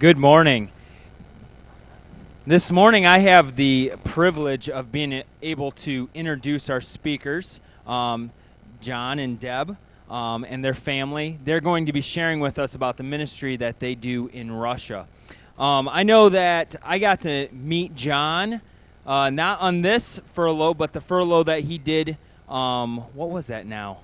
Good morning. This morning, I have the privilege of being able to introduce our speakers, um, John and Deb, um, and their family. They're going to be sharing with us about the ministry that they do in Russia. Um, I know that I got to meet John, uh, not on this furlough, but the furlough that he did. Um, what was that now?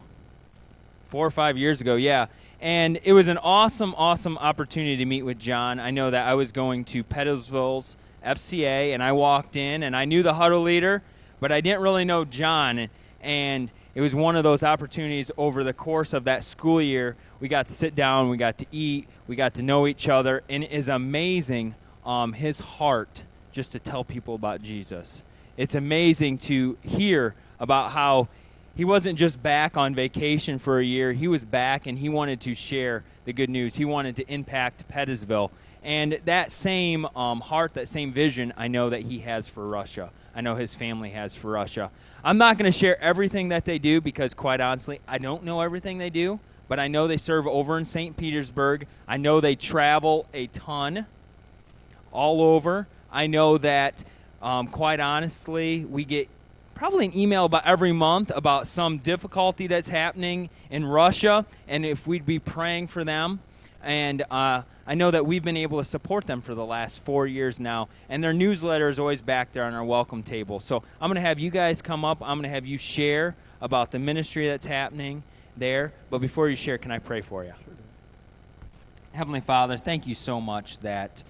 Four or five years ago, yeah. And it was an awesome, awesome opportunity to meet with John. I know that I was going to Pettisville's FCA, and I walked in, and I knew the huddle leader, but I didn't really know John. And it was one of those opportunities over the course of that school year. We got to sit down, we got to eat, we got to know each other, and it is amazing um, his heart just to tell people about Jesus. It's amazing to hear about how he wasn't just back on vacation for a year. He was back and he wanted to share the good news. He wanted to impact Pettisville. And that same um, heart, that same vision, I know that he has for Russia. I know his family has for Russia. I'm not going to share everything that they do because, quite honestly, I don't know everything they do, but I know they serve over in St. Petersburg. I know they travel a ton all over. I know that, um, quite honestly, we get probably an email about every month about some difficulty that's happening in Russia and if we'd be praying for them. And uh, I know that we've been able to support them for the last four years now. And their newsletter is always back there on our welcome table. So I'm going to have you guys come up. I'm going to have you share about the ministry that's happening there. But before you share, can I pray for you? Heavenly Father, thank you so much that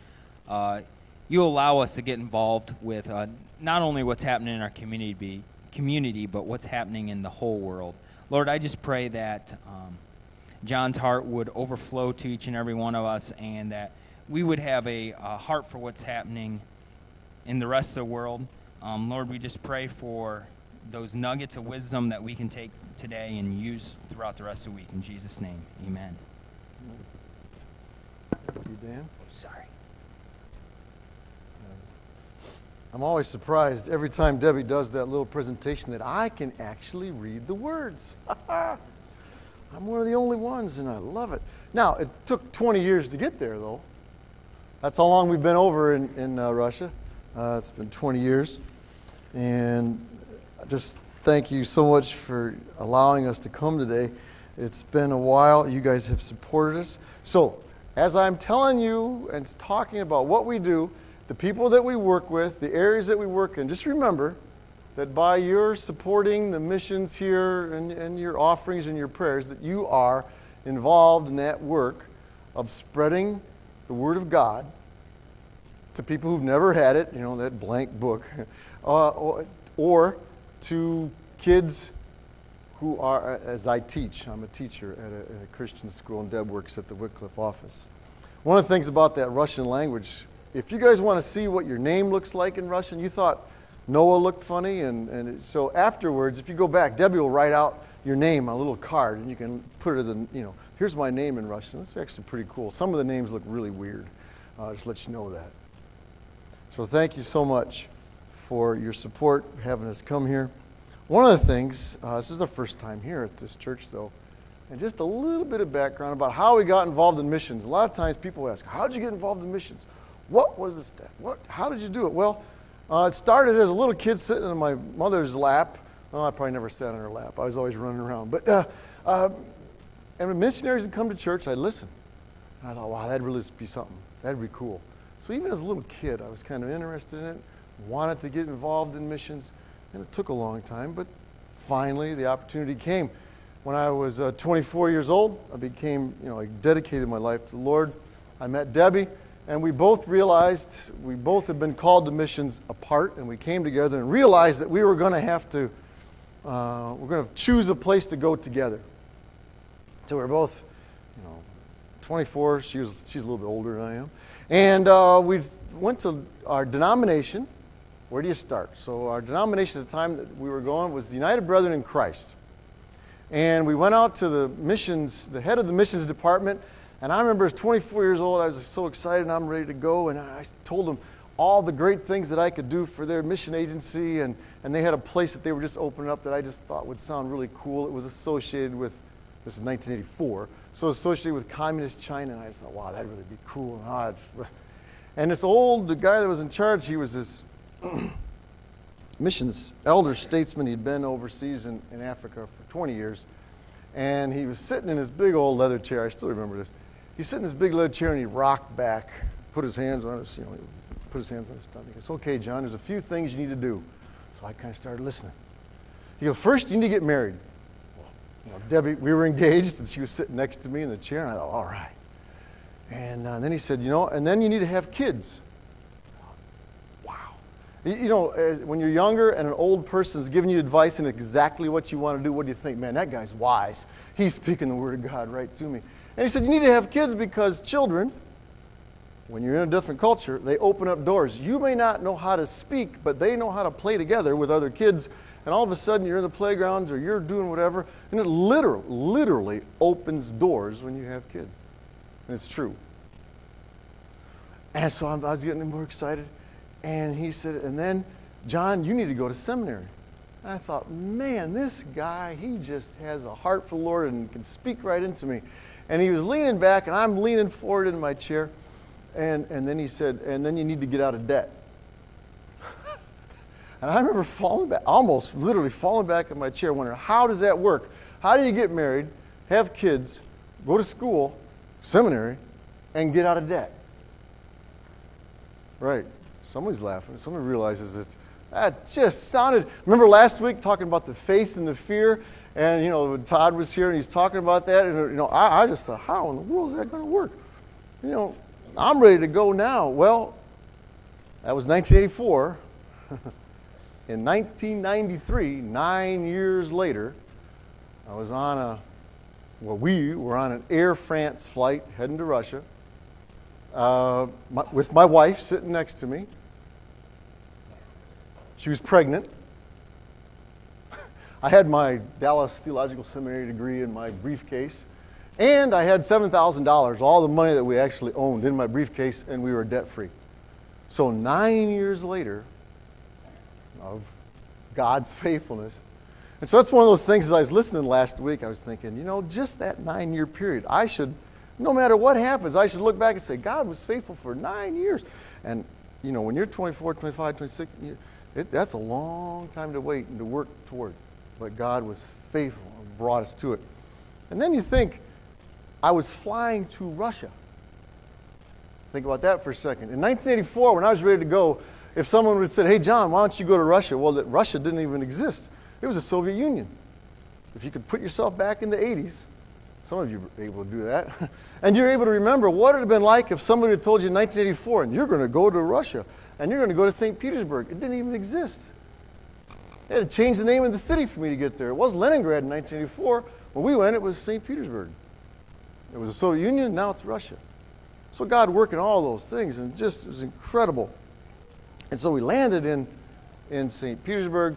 uh, you allow us to get involved with uh, not only what's happening in our community, community, but what's happening in the whole world. Lord, I just pray that um, John's heart would overflow to each and every one of us, and that we would have a, a heart for what's happening in the rest of the world. Um, Lord, we just pray for those nuggets of wisdom that we can take today and use throughout the rest of the week. In Jesus' name, amen. Thank you, Dan. Oh, sorry. I'm always surprised every time Debbie does that little presentation that I can actually read the words. I'm one of the only ones, and I love it. Now, it took 20 years to get there, though. That's how long we've been over in, in uh, Russia. Uh, it's been 20 years. And just thank you so much for allowing us to come today. It's been a while. You guys have supported us. So, as I'm telling you and talking about what we do, the people that we work with, the areas that we work in, just remember that by your supporting the missions here and, and your offerings and your prayers, that you are involved in that work of spreading the Word of God to people who've never had it, you know, that blank book, uh, or, or, to kids who are, as I teach, I'm a teacher at a, at a Christian school, and Deb works at the Wycliffe office. One of the things about that Russian language if you guys want to see what your name looks like in Russian, you thought Noah looked funny, and, and so afterwards, if you go back, Debbie will write out your name on a little card, and you can put it as a, you know, here's my name in Russian. It's actually pretty cool. Some of the names look really weird. Uh, just let you know that. So thank you so much for your support, having us come here. One of the things, uh, this is the first time here at this church, though, and just a little bit of background about how we got involved in missions. A lot of times people ask, How did you get involved in missions? What was this? What? How did you do it? Well, uh, it started as a little kid sitting in my mother's lap. I probably never sat on her lap. I was always running around. But uh, uh, and when missionaries would come to church, I'd listen. And I thought, wow, that'd really be something. That'd be cool. So even as a little kid, I was kind of interested in it, wanted to get involved in missions, and it took a long time, but finally the opportunity came. When I was uh, 24 years old, I became, you know, I dedicated my life to the Lord. I met Debbie and we both realized we both had been called to missions apart, and we came together and realized that we were going to have to uh, we're going to choose a place to go together. So we're both, you know, 24. She was she's a little bit older than I am, and uh, we went to our denomination. Where do you start? So our denomination at the time that we were going was the United Brethren in Christ, and we went out to the missions, the head of the missions department and I remember as 24 years old, I was so excited and I'm ready to go. And I told them all the great things that I could do for their mission agency. And, and they had a place that they were just opening up that I just thought would sound really cool. It was associated with, this is 1984, so associated with communist China. And I thought, wow, that'd really be cool. And this old the guy that was in charge, he was this missions elder statesman. He'd been overseas in, in Africa for 20 years. And he was sitting in his big old leather chair. I still remember this. He's sitting in his big leather chair and he rocked back, put his hands on his, you know, put his hands on his stomach. He goes, okay, John, there's a few things you need to do. So I kind of started listening. He goes, first, you need to get married. Well, you know, Debbie, we were engaged, and she was sitting next to me in the chair, and I thought, all right. And uh, then he said, you know, and then you need to have kids. Wow. You, know, when you're younger and an old person's giving you advice on exactly what you want to do, what do you think? Man, that guy's wise. He's speaking the word of God right to me. And he said, you need to have kids because children, when you're in a different culture, they open up doors. You may not know how to speak, but they know how to play together with other kids. And all of a sudden, you're in the playgrounds or you're doing whatever, and it literally, literally opens doors when you have kids. And it's true. And so I was getting more excited. And he said, and then, John, you need to go to seminary. And I thought, man, this guy, he just has a heart for the Lord and can speak right into me. And he was leaning back, and I'm leaning forward in my chair. And, and then he said, and then you need to get out of debt. and I remember falling back, almost literally falling back in my chair, wondering, how does that work? How do you get married, have kids, go to school, seminary, and get out of debt? Right. Somebody's laughing. Somebody realizes that that just sounded. Remember last week talking about the faith and the fear? And, you know, Todd was here and he's talking about that. And, you know, I, I just thought, how in the world is that going to work? You know, I'm ready to go now. Well, that was 1984. In 1993, nine years later, I was on a, well, we were on an Air France flight heading to Russia uh, my, with my wife sitting next to me. She was pregnant. I had my Dallas Theological Seminary degree in my briefcase. And I had $7,000, all the money that we actually owned, in my briefcase, and we were debt free. So, nine years later of God's faithfulness. And so, that's one of those things as I was listening last week, I was thinking, you know, just that nine year period, I should, no matter what happens, I should look back and say, God was faithful for nine years. And, you know, when you're 24, 25, 26, it, that's a long time to wait and to work toward. But God was faithful and brought us to it. And then you think, I was flying to Russia. Think about that for a second. In 1984, when I was ready to go, if someone would have said, Hey, John, why don't you go to Russia? Well, that Russia didn't even exist. It was the Soviet Union. If you could put yourself back in the 80s, some of you were able to do that, and you're able to remember what it would have been like if somebody had told you in 1984, and you're going to go to Russia, and you're going to go to St. Petersburg. It didn't even exist. They had to change the name of the city for me to get there. It was Leningrad in 1984. When we went, it was St. Petersburg. It was the Soviet Union, now it's Russia. So God working all those things, and just it was incredible. And so we landed in, in St. Petersburg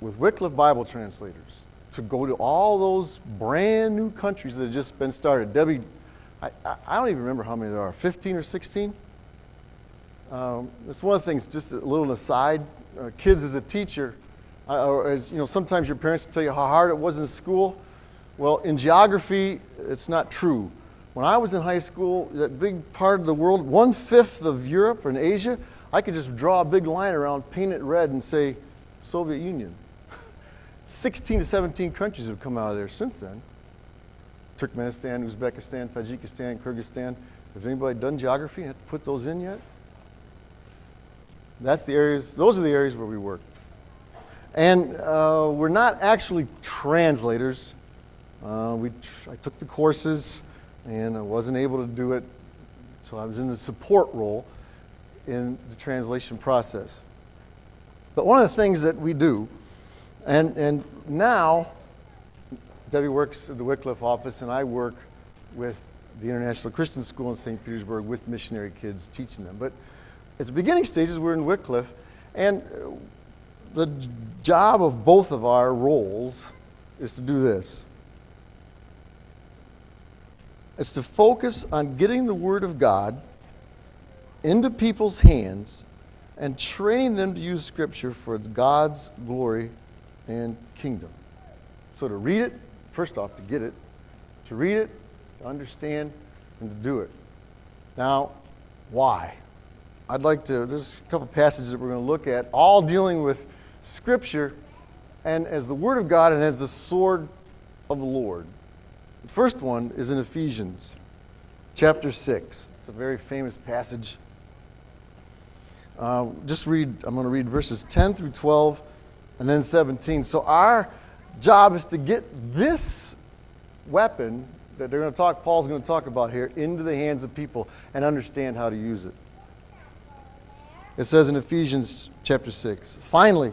with Wycliffe Bible translators to go to all those brand new countries that had just been started. Debbie, I, I don't even remember how many there are 15 or 16? Um, it's one of the things, just a little aside. Uh, kids, as a teacher, uh, or as you know, sometimes your parents tell you how hard it was in school. Well, in geography, it's not true. When I was in high school, that big part of the world, one fifth of Europe and Asia, I could just draw a big line around, paint it red, and say Soviet Union. 16 to 17 countries have come out of there since then. Turkmenistan, Uzbekistan, Tajikistan, Kyrgyzstan. Has anybody done geography and put those in yet? That's the areas, those are the areas where we work. And uh, we're not actually translators. Uh, we tr- I took the courses and I wasn't able to do it, so I was in the support role in the translation process. But one of the things that we do, and, and now Debbie works at the Wycliffe office, and I work with the International Christian School in St. Petersburg with missionary kids teaching them. But at the beginning stages, we're in Wycliffe, and the job of both of our roles is to do this it's to focus on getting the Word of God into people's hands and training them to use Scripture for its God's glory and kingdom. So to read it, first off, to get it, to read it, to understand, and to do it. Now, why? I'd like to, there's a couple passages that we're going to look at, all dealing with Scripture and as the Word of God and as the sword of the Lord. The first one is in Ephesians chapter 6. It's a very famous passage. Uh, just read, I'm going to read verses 10 through 12 and then 17. So, our job is to get this weapon that they're going to talk, Paul's going to talk about here, into the hands of people and understand how to use it. It says in Ephesians chapter 6 Finally,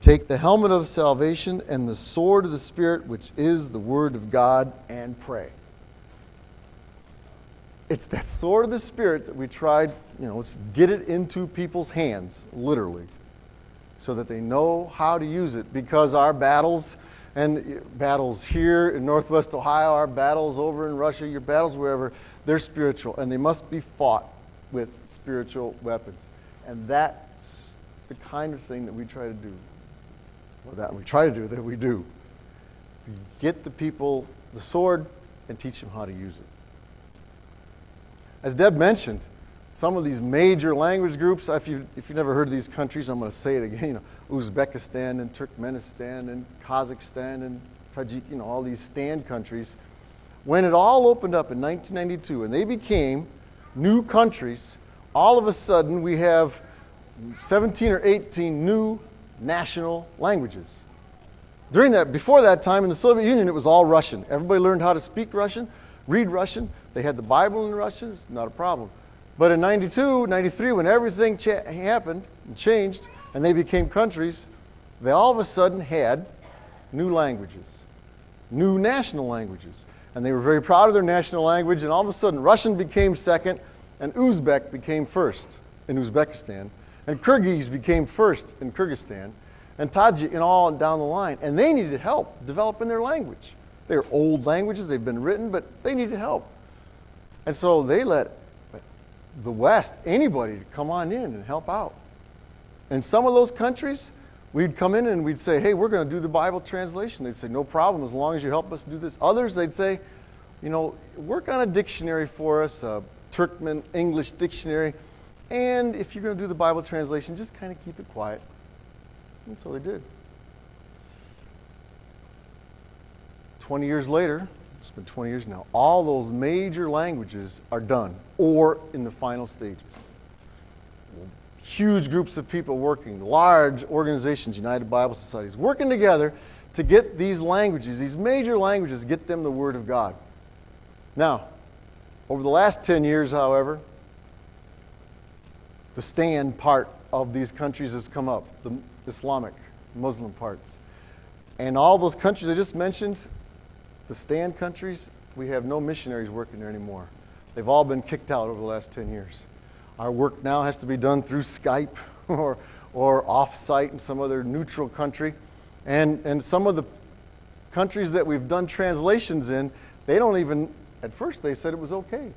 Take the helmet of salvation and the sword of the Spirit, which is the Word of God, and pray. It's that sword of the Spirit that we tried, you know, let's get it into people's hands, literally, so that they know how to use it. Because our battles, and battles here in Northwest Ohio, our battles over in Russia, your battles wherever, they're spiritual, and they must be fought with spiritual weapons. And that's the kind of thing that we try to do. That we try to do, that we do. Get the people the sword and teach them how to use it. As Deb mentioned, some of these major language groups, if, you, if you've never heard of these countries, I'm going to say it again, you know, Uzbekistan and Turkmenistan and Kazakhstan and Tajik, you know, all these stand countries, when it all opened up in 1992 and they became new countries, all of a sudden we have 17 or 18 new national languages. During that, before that time in the Soviet Union, it was all Russian. Everybody learned how to speak Russian, read Russian. They had the Bible in Russian, it's not a problem. But in 92, 93, when everything cha- happened and changed and they became countries, they all of a sudden had new languages, new national languages. And they were very proud of their national language, and all of a sudden Russian became second and Uzbek became first in Uzbekistan. And Kyrgyz became first in Kyrgyzstan, and Tajik, and all down the line. And they needed help developing their language. They're old languages, they've been written, but they needed help. And so they let the West, anybody, to come on in and help out. In some of those countries, we'd come in and we'd say, hey, we're going to do the Bible translation. They'd say, no problem, as long as you help us do this. Others, they'd say, you know, work on a dictionary for us, a Turkmen English dictionary. And if you're going to do the Bible translation, just kind of keep it quiet. And so they did. 20 years later, it's been 20 years now, all those major languages are done or in the final stages. Huge groups of people working, large organizations, United Bible Societies, working together to get these languages, these major languages, get them the Word of God. Now, over the last 10 years, however, the stand part of these countries has come up, the Islamic, Muslim parts. And all those countries I just mentioned, the stand countries, we have no missionaries working there anymore. They've all been kicked out over the last 10 years. Our work now has to be done through Skype or, or off site in some other neutral country. And, and some of the countries that we've done translations in, they don't even, at first they said it was okay.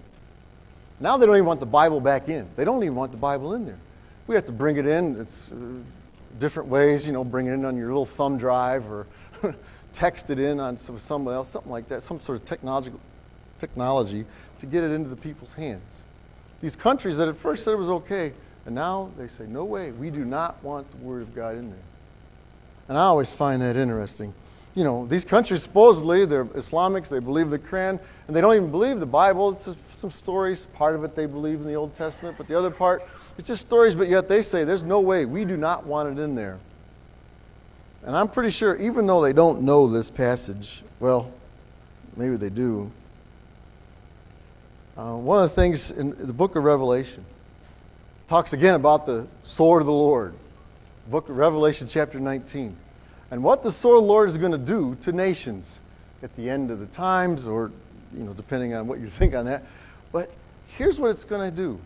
Now they don't even want the Bible back in. They don't even want the Bible in there. We have to bring it in. It's uh, different ways, you know, bring it in on your little thumb drive or text it in on some, somebody else, something like that, some sort of technology, technology to get it into the people's hands. These countries that at first said it was okay, and now they say, no way, we do not want the Word of God in there. And I always find that interesting you know, these countries supposedly, they're Islamics, they believe the Quran, and they don't even believe the Bible. It's some stories. Part of it they believe in the Old Testament, but the other part, it's just stories, but yet they say, there's no way, we do not want it in there. And I'm pretty sure, even though they don't know this passage, well, maybe they do. Uh, one of the things in the book of Revelation talks again about the sword of the Lord. Book of Revelation, chapter 19 and what the sword Lord is going to do to nations at the end of the times, or you know, depending on what you think on that. But here's what it's going to do.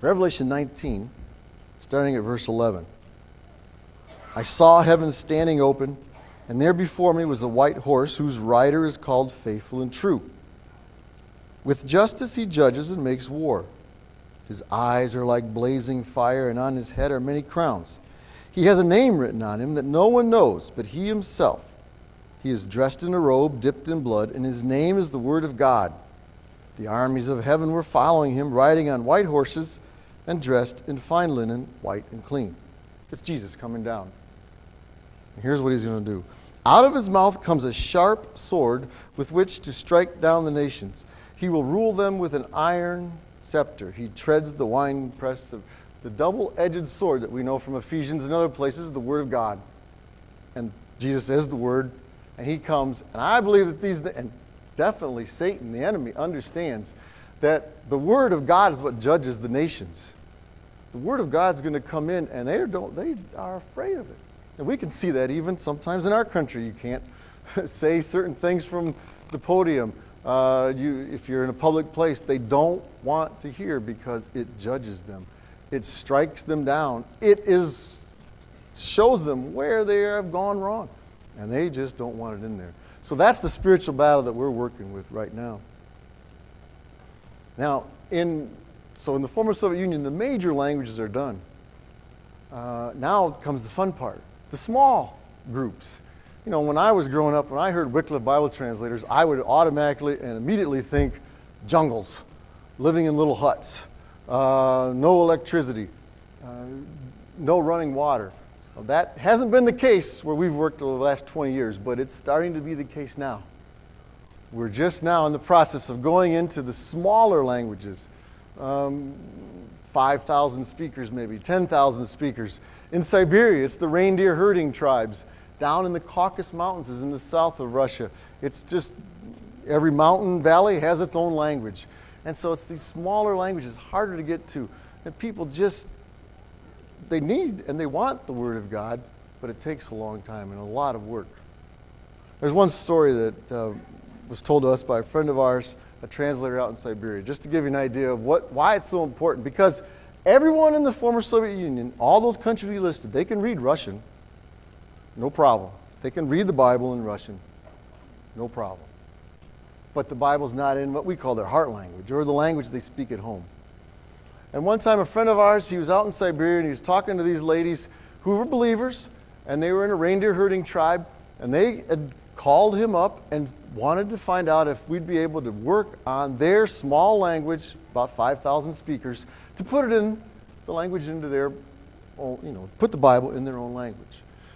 Revelation 19, starting at verse 11. I saw heaven standing open, and there before me was a white horse whose rider is called Faithful and True. With justice he judges and makes war. His eyes are like blazing fire, and on his head are many crowns. He has a name written on him that no one knows but he himself. He is dressed in a robe dipped in blood, and his name is the Word of God. The armies of heaven were following him, riding on white horses and dressed in fine linen, white and clean. It's Jesus coming down. And here's what he's going to do Out of his mouth comes a sharp sword with which to strike down the nations. He will rule them with an iron scepter. He treads the winepress of the double edged sword that we know from Ephesians and other places, is the Word of God. And Jesus is the Word, and He comes. And I believe that these, and definitely Satan, the enemy, understands that the Word of God is what judges the nations. The Word of God is going to come in, and they, don't, they are afraid of it. And we can see that even sometimes in our country. You can't say certain things from the podium. Uh, you, if you're in a public place, they don't want to hear because it judges them it strikes them down. It is shows them where they have gone wrong, and they just don't want it in there. So that's the spiritual battle that we're working with right now. Now, in so in the former Soviet Union, the major languages are done. Uh, now comes the fun part: the small groups. You know, when I was growing up, when I heard Wycliffe Bible translators, I would automatically and immediately think jungles, living in little huts uh, no electricity, uh, no running water. Well, that hasn't been the case where we've worked over the last 20 years, but it's starting to be the case now. We're just now in the process of going into the smaller languages. Um, 5,000 speakers, maybe 10,000 speakers. In Siberia, it's the reindeer herding tribes. Down in the Caucasus Mountains is in the south of Russia. It's just every mountain valley has its own language. And so it's these smaller languages, harder to get to. that people just, they need and they want the Word of God, but it takes a long time and a lot of work. There's one story that uh, was told to us by a friend of ours, a translator out in Siberia, just to give you an idea of what, why it's so important. Because everyone in the former Soviet Union, all those countries we listed, they can read Russian, no problem. They can read the Bible in Russian, no problem but the Bible's not in what we call their heart language or the language they speak at home. And one time, a friend of ours, he was out in Siberia and he was talking to these ladies who were believers and they were in a reindeer herding tribe and they had called him up and wanted to find out if we'd be able to work on their small language, about 5,000 speakers, to put it in the language into their, you know, put the Bible in their own language.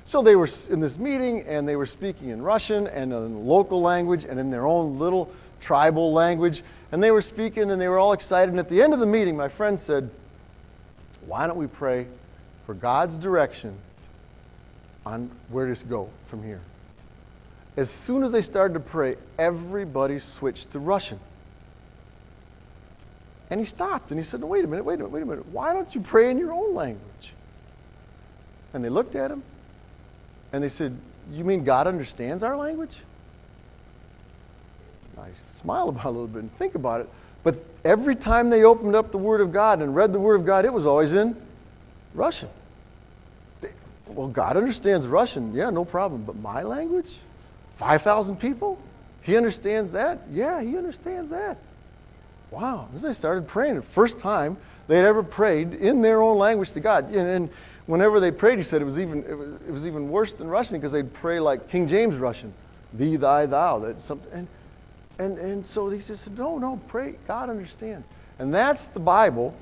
So they were in this meeting and they were speaking in Russian and in local language and in their own little tribal language. And they were speaking and they were all excited. And at the end of the meeting, my friend said, Why don't we pray for God's direction on where to go from here? As soon as they started to pray, everybody switched to Russian. And he stopped and he said, no, Wait a minute, wait a minute, wait a minute. Why don't you pray in your own language? And they looked at him and they said, You mean God understands our language? I smile about a little bit and think about it. But every time they opened up the Word of God and read the Word of God, it was always in Russian. well, God understands Russian. Yeah, no problem. But my language? 5,000 people? He understands that? Yeah, he understands that. Wow. As I started praying, the first time they had ever prayed in their own language to God. And, and whenever they prayed, he said it was even, it was, it was even worse than Russian because they'd pray like King James Russian, thee, thy, thou. That something, and, and, and so he just said, no, no, pray. God understands. And that's the Bible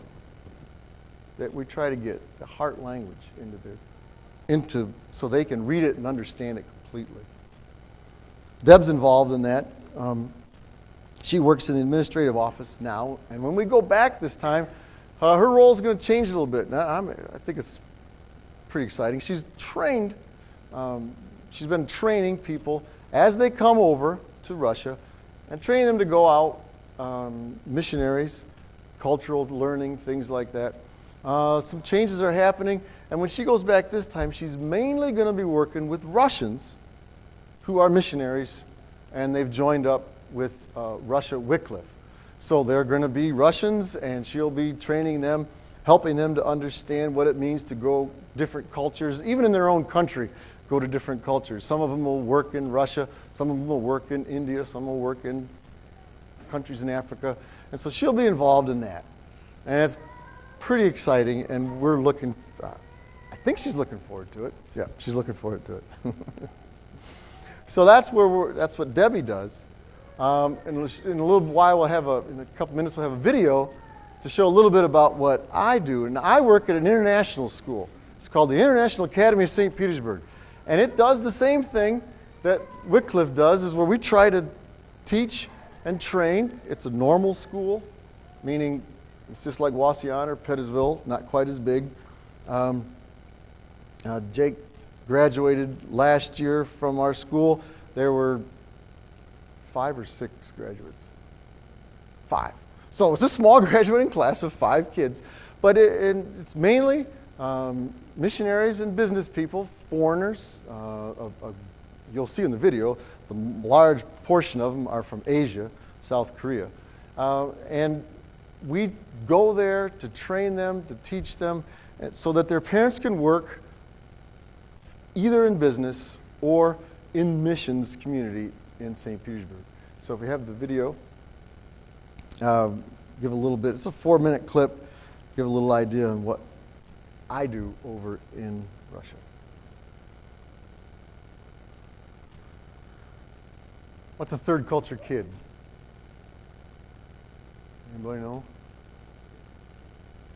that we try to get the heart language into their, into so they can read it and understand it completely. Deb's involved in that. Um, she works in the administrative office now, and when we go back this time, uh, her role is going to change a little bit. Now, i think it's pretty exciting. She's trained, um, she's been training people as they come over to Russia and training them to go out, um, missionaries, cultural learning, things like that. Uh, some changes are happening, and when she goes back this time, she's mainly going to be working with Russians who are missionaries, and they've joined up with uh, Russia Wycliffe. So they're going to be Russians, and she'll be training them helping them to understand what it means to grow different cultures, even in their own country, go to different cultures. Some of them will work in Russia, some of them will work in India, some will work in countries in Africa. And so she'll be involved in that. And it's pretty exciting, and we're looking, uh, I think she's looking forward to it. Yeah, she's looking forward to it. so that's, where we're, that's what Debbie does. Um, in, in a little while, we'll have a, in a couple minutes, we'll have a video to show a little bit about what I do. And I work at an international school. It's called the International Academy of St. Petersburg. And it does the same thing that Wycliffe does, is where we try to teach and train. It's a normal school, meaning it's just like Wauseon or Pettisville, not quite as big. Um, uh, Jake graduated last year from our school. There were five or six graduates. Five. So it's a small graduating class of five kids, but it, it's mainly um, missionaries and business people, foreigners. Uh, you'll see in the video, the large portion of them are from Asia, South Korea. Uh, and we go there to train them, to teach them, so that their parents can work either in business or in missions community in St. Petersburg. So if we have the video, uh, give a little bit, it's a four minute clip, give a little idea on what I do over in Russia. What's a third culture kid? Anybody know?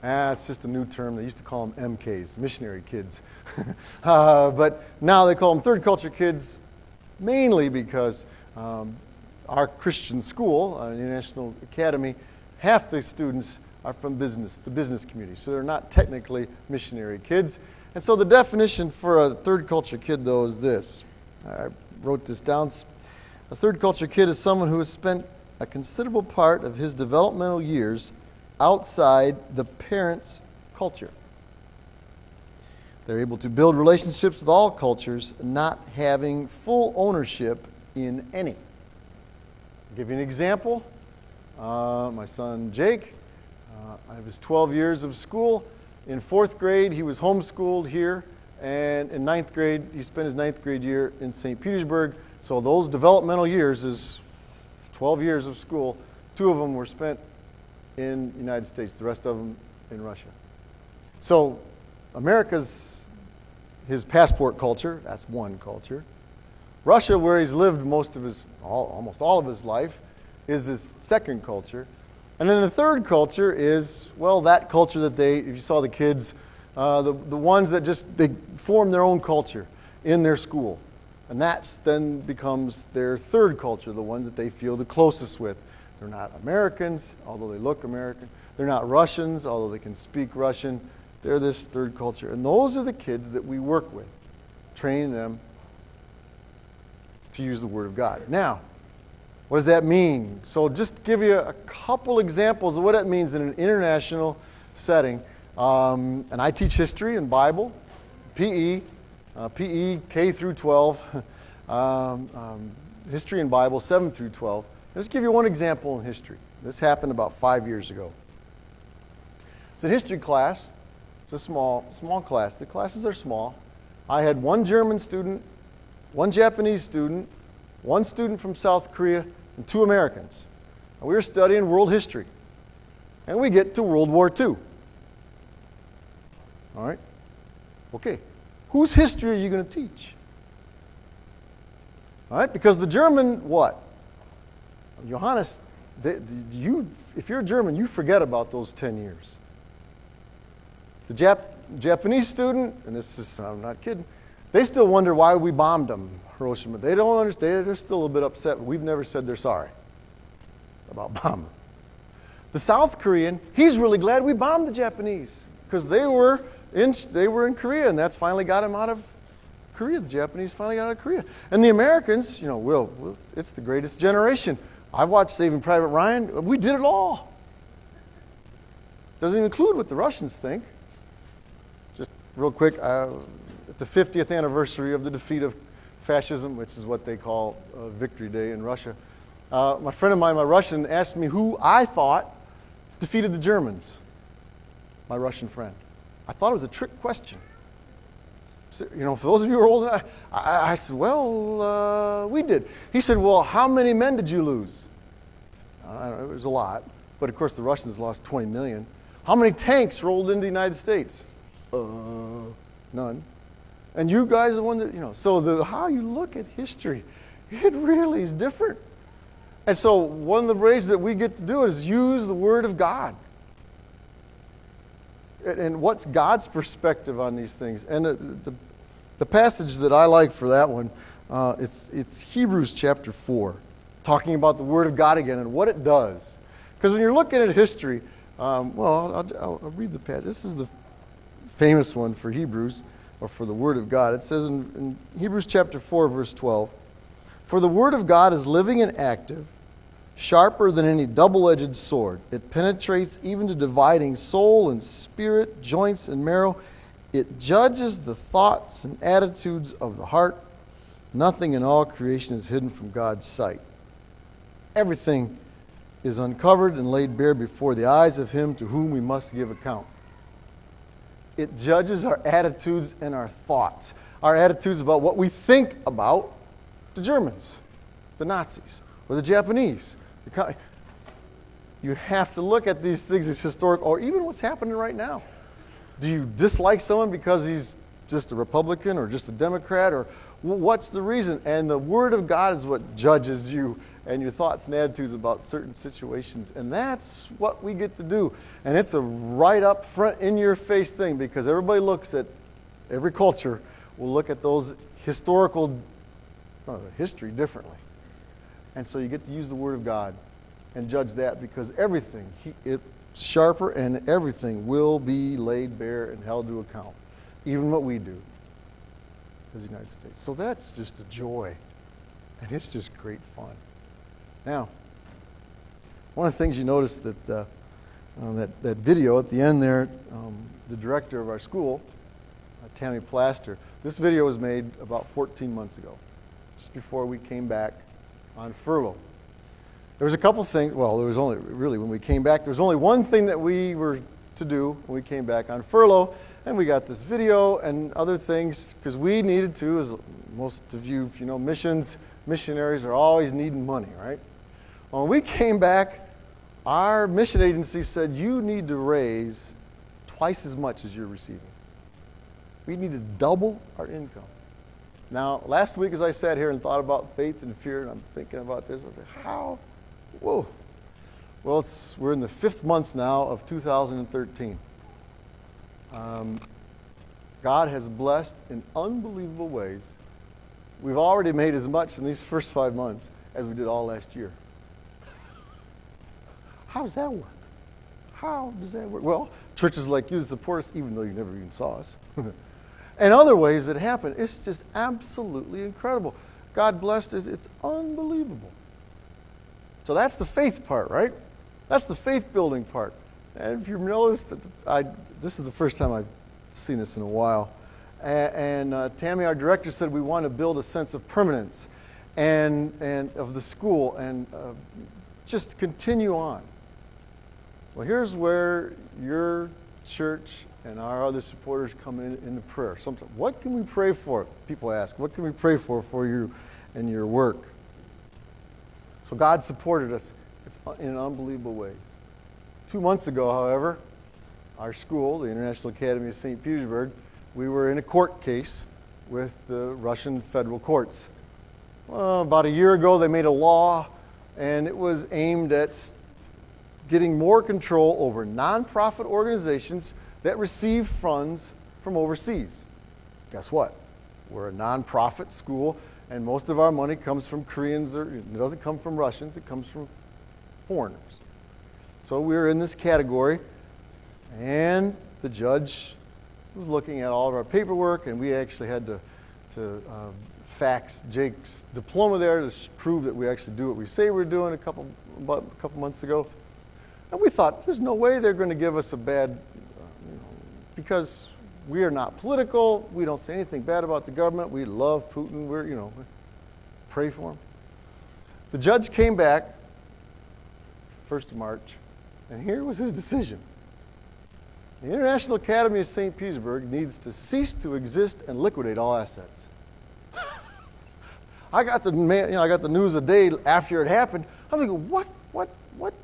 Ah, it's just a new term. They used to call them MKs, missionary kids. uh, but now they call them third culture kids mainly because um, our Christian school, uh, International Academy, half the students are from business, the business community. So they're not technically missionary kids. And so the definition for a third culture kid, though, is this. I wrote this down. A third culture kid is someone who has spent a considerable part of his developmental years outside the parent's culture. They're able to build relationships with all cultures, not having full ownership in any. I'll give you an example. Uh, my son Jake, uh, I was 12 years of school. In fourth grade, he was homeschooled here, and in ninth grade, he spent his ninth grade year in St. Petersburg. So those developmental years is 12 years of school. Two of them were spent in the United States, the rest of them in Russia. So America's his passport culture, that's one culture. Russia, where he's lived most of his, all, almost all of his life, is his second culture. And then the third culture is, well, that culture that they, if you saw the kids, uh, the, the ones that just, they form their own culture in their school. And that then becomes their third culture, the ones that they feel the closest with. They're not Americans, although they look American. They're not Russians, although they can speak Russian. They're this third culture. And those are the kids that we work with, training them to use the Word of God. Now, what does that mean? So, just give you a couple examples of what that means in an international setting. Um, and I teach history and Bible, PE, uh, PE K through 12, um, um, history and Bible 7 through 12. Let's give you one example in history. This happened about five years ago. It's a history class. It's a small, small class. The classes are small. I had one German student, one Japanese student, one student from South Korea, and two Americans. And we were studying world history. And we get to World War II. All right? Okay. Whose history are you going to teach? All right? Because the German, what? Johannes, they, you, if you're a German, you forget about those 10 years. The Jap- Japanese student, and this is, I'm not kidding, they still wonder why we bombed them, Hiroshima. They don't understand. They're still a little bit upset. We've never said they're sorry about bombing. The South Korean, he's really glad we bombed the Japanese because they were in, they were in Korea, and that's finally got him out of Korea. The Japanese finally got out of Korea. And the Americans, you know, will, will it's the greatest generation. I've watched Saving Private Ryan. We did it all. Doesn't even include what the Russians think. Just real quick, at the 50th anniversary of the defeat of fascism, which is what they call uh, Victory Day in Russia, uh, my friend of mine, my Russian, asked me who I thought defeated the Germans. my Russian friend. I thought it was a trick question. So, you know, for those of you who are old, I, I, I said, well, uh, we did. He said, well, how many men did you lose? Know, it was a lot. But of course, the Russians lost 20 million. How many tanks rolled into the United States? Uh, none. And you guys are the one that, you know, so the, how you look at history, it really is different. And so one of the ways that we get to do it is use the Word of God. And what's God's perspective on these things? And the, the, the passage that I like for that one, uh, it's, it's Hebrews chapter 4, talking about the Word of God again and what it does. Because when you're looking at history, um, well, I'll, I'll, I'll, read the passage. This is the famous one for Hebrews, or for the Word of God. It says in, in Hebrews chapter 4, verse 12 For the Word of God is living and active sharper than any double edged sword. It penetrates even to dividing soul and spirit, joints and marrow. It judges the thoughts and attitudes of the heart. Nothing in all creation is hidden from God's sight. Everything is uncovered and laid bare before the eyes of Him to whom we must give account. It judges our attitudes and our thoughts, our attitudes about what we think about the Germans, the Nazis, or the Japanese, you have to look at these things as historic, or even what's happening right now. Do you dislike someone because he's just a Republican or just a Democrat, or what's the reason? And the Word of God is what judges you and your thoughts and attitudes about certain situations. And that's what we get to do. And it's a right up front, in your face thing because everybody looks at, every culture will look at those historical uh, history differently. And so you get to use the Word of God and judge that because everything, he, it's sharper and everything will be laid bare and held to account, even what we do as the United States. So that's just a joy. And it's just great fun. Now, one of the things you notice that uh, on that, that video at the end there, um, the director of our school, uh, Tammy Plaster, this video was made about 14 months ago, just before we came back on furlough. There was a couple things, well, there was only, really, when we came back, there was only one thing that we were to do when we came back on furlough, and we got this video and other things because we needed to, as most of you, you know missions, missionaries are always needing money, right? When we came back, our mission agency said, you need to raise twice as much as you're receiving. We need to double our income. Now, last week as I sat here and thought about faith and fear, and I'm thinking about this, I said, how? Whoa. Well, we're in the fifth month now of 2013. Um, God has blessed in unbelievable ways. We've already made as much in these first five months as we did all last year. How does that work? How does that work? Well, churches like you support us, even though you never even saw us. and other ways that happen. It's just absolutely incredible. God blessed it. It's unbelievable. So that's the faith part, right? That's the faith building part. And if you notice that I, this is the first time I've seen this in a while. And, and uh, Tammy, our director, said we want to build a sense of permanence and, and of the school and uh, just continue on. Well, here's where your church and our other supporters come in in the prayer. Sometimes, what can we pray for? People ask, what can we pray for for you and your work? So God supported us in unbelievable ways. Two months ago, however, our school, the International Academy of St. Petersburg, we were in a court case with the Russian federal courts. Well, about a year ago, they made a law, and it was aimed at getting more control over nonprofit organizations that receive funds from overseas. Guess what? We're a nonprofit school, and most of our money comes from Koreans, or it doesn't come from Russians, it comes from foreigners. So we're in this category, and the judge was looking at all of our paperwork, and we actually had to, to uh, fax Jake's diploma there to prove that we actually do what we say we're doing a couple, about a couple months ago. And we thought, there's no way they're going to give us a bad you know, because we are not political. We don't say anything bad about the government. We love Putin. We're, you know, pray for him. The judge came back, 1st of March, and here was his decision. The International Academy of St. Petersburg needs to cease to exist and liquidate all assets. I got the you know, I got the news a day after it happened. I'm thinking, what, what, what?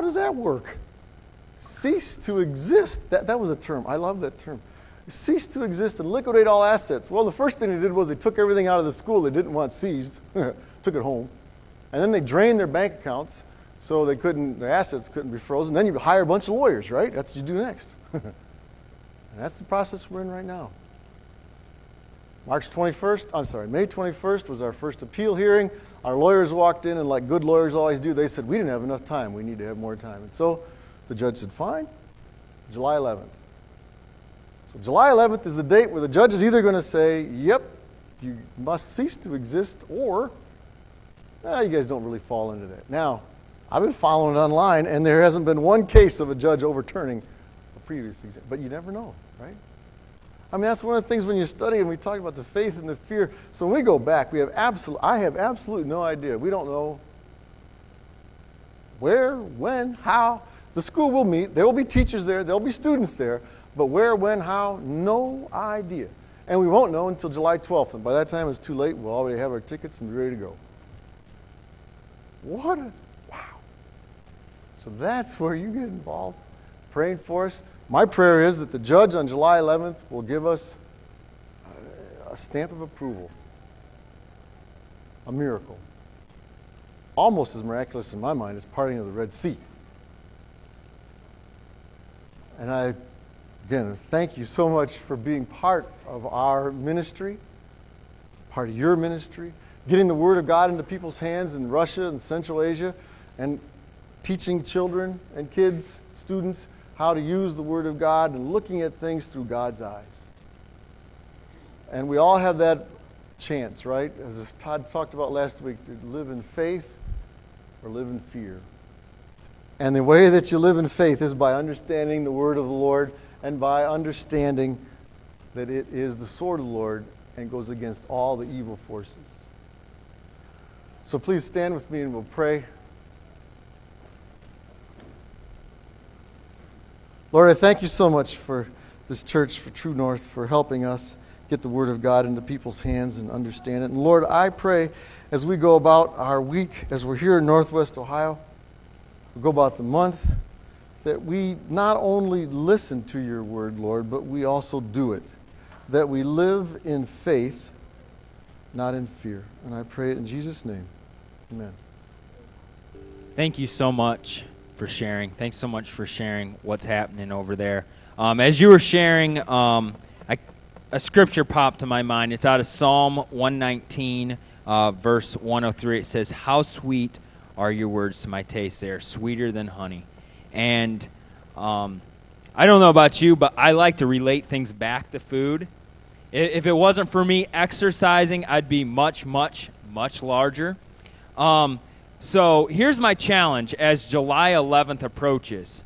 How does that work? Cease to exist. That, that was a term. I love that term. Cease to exist and liquidate all assets. Well, the first thing they did was they took everything out of the school they didn't want seized, took it home, and then they drained their bank accounts so they couldn't, their assets couldn't be frozen. Then you hire a bunch of lawyers, right? That's what you do next. and that's the process we're in right now. March 21st, I'm sorry, May 21st was our first appeal hearing. Our lawyers walked in, and like good lawyers always do, they said, We didn't have enough time. We need to have more time. And so the judge said, Fine, July 11th. So July 11th is the date where the judge is either going to say, Yep, you must cease to exist, or, eh, you guys don't really fall into that. Now, I've been following it online, and there hasn't been one case of a judge overturning a previous exam. But you never know, right? I mean, that's one of the things when you study and we talk about the faith and the fear. So when we go back, we have absolute, I have absolutely no idea. We don't know where, when, how. The school will meet. There will be teachers there. There will be students there. But where, when, how, no idea. And we won't know until July 12th. And by that time, it's too late. We'll already have our tickets and be ready to go. What a, wow. So that's where you get involved, praying for us. My prayer is that the judge on July 11th will give us a stamp of approval, a miracle. Almost as miraculous in my mind as parting of the Red Sea. And I, again, thank you so much for being part of our ministry, part of your ministry, getting the Word of God into people's hands in Russia and Central Asia, and teaching children and kids, students, how to use the Word of God and looking at things through God's eyes. And we all have that chance, right? As Todd talked about last week, to live in faith or live in fear. And the way that you live in faith is by understanding the Word of the Lord and by understanding that it is the sword of the Lord and goes against all the evil forces. So please stand with me and we'll pray. Lord, I thank you so much for this church, for True North, for helping us get the Word of God into people's hands and understand it. And Lord, I pray as we go about our week, as we're here in Northwest Ohio, we go about the month, that we not only listen to your Word, Lord, but we also do it. That we live in faith, not in fear. And I pray it in Jesus' name. Amen. Thank you so much for sharing. Thanks so much for sharing what's happening over there. Um, as you were sharing, um, I, a scripture popped to my mind. It's out of Psalm 119, uh, verse 103. It says, How sweet are your words to my taste. They are sweeter than honey. And um, I don't know about you, but I like to relate things back to food. If it wasn't for me exercising, I'd be much, much, much larger. Um, so here's my challenge as July 11th approaches.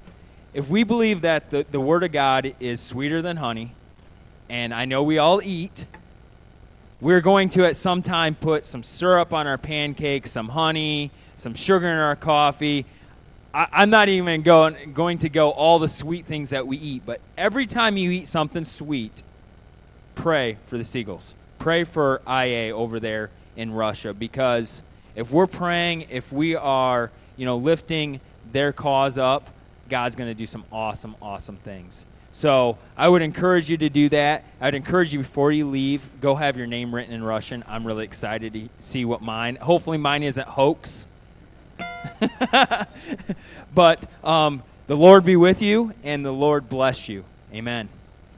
If we believe that the, the Word of God is sweeter than honey, and I know we all eat, we're going to at some time put some syrup on our pancakes, some honey, some sugar in our coffee. I, am not even going, going to go all the sweet things that we eat, but every time you eat something sweet, pray for the Siegels. Pray for IA over there in Russia because – if we're praying, if we are, you know, lifting their cause up, God's going to do some awesome, awesome things. So I would encourage you to do that. I would encourage you before you leave, go have your name written in Russian. I'm really excited to see what mine. Hopefully, mine isn't hoax. but um, the Lord be with you, and the Lord bless you. Amen.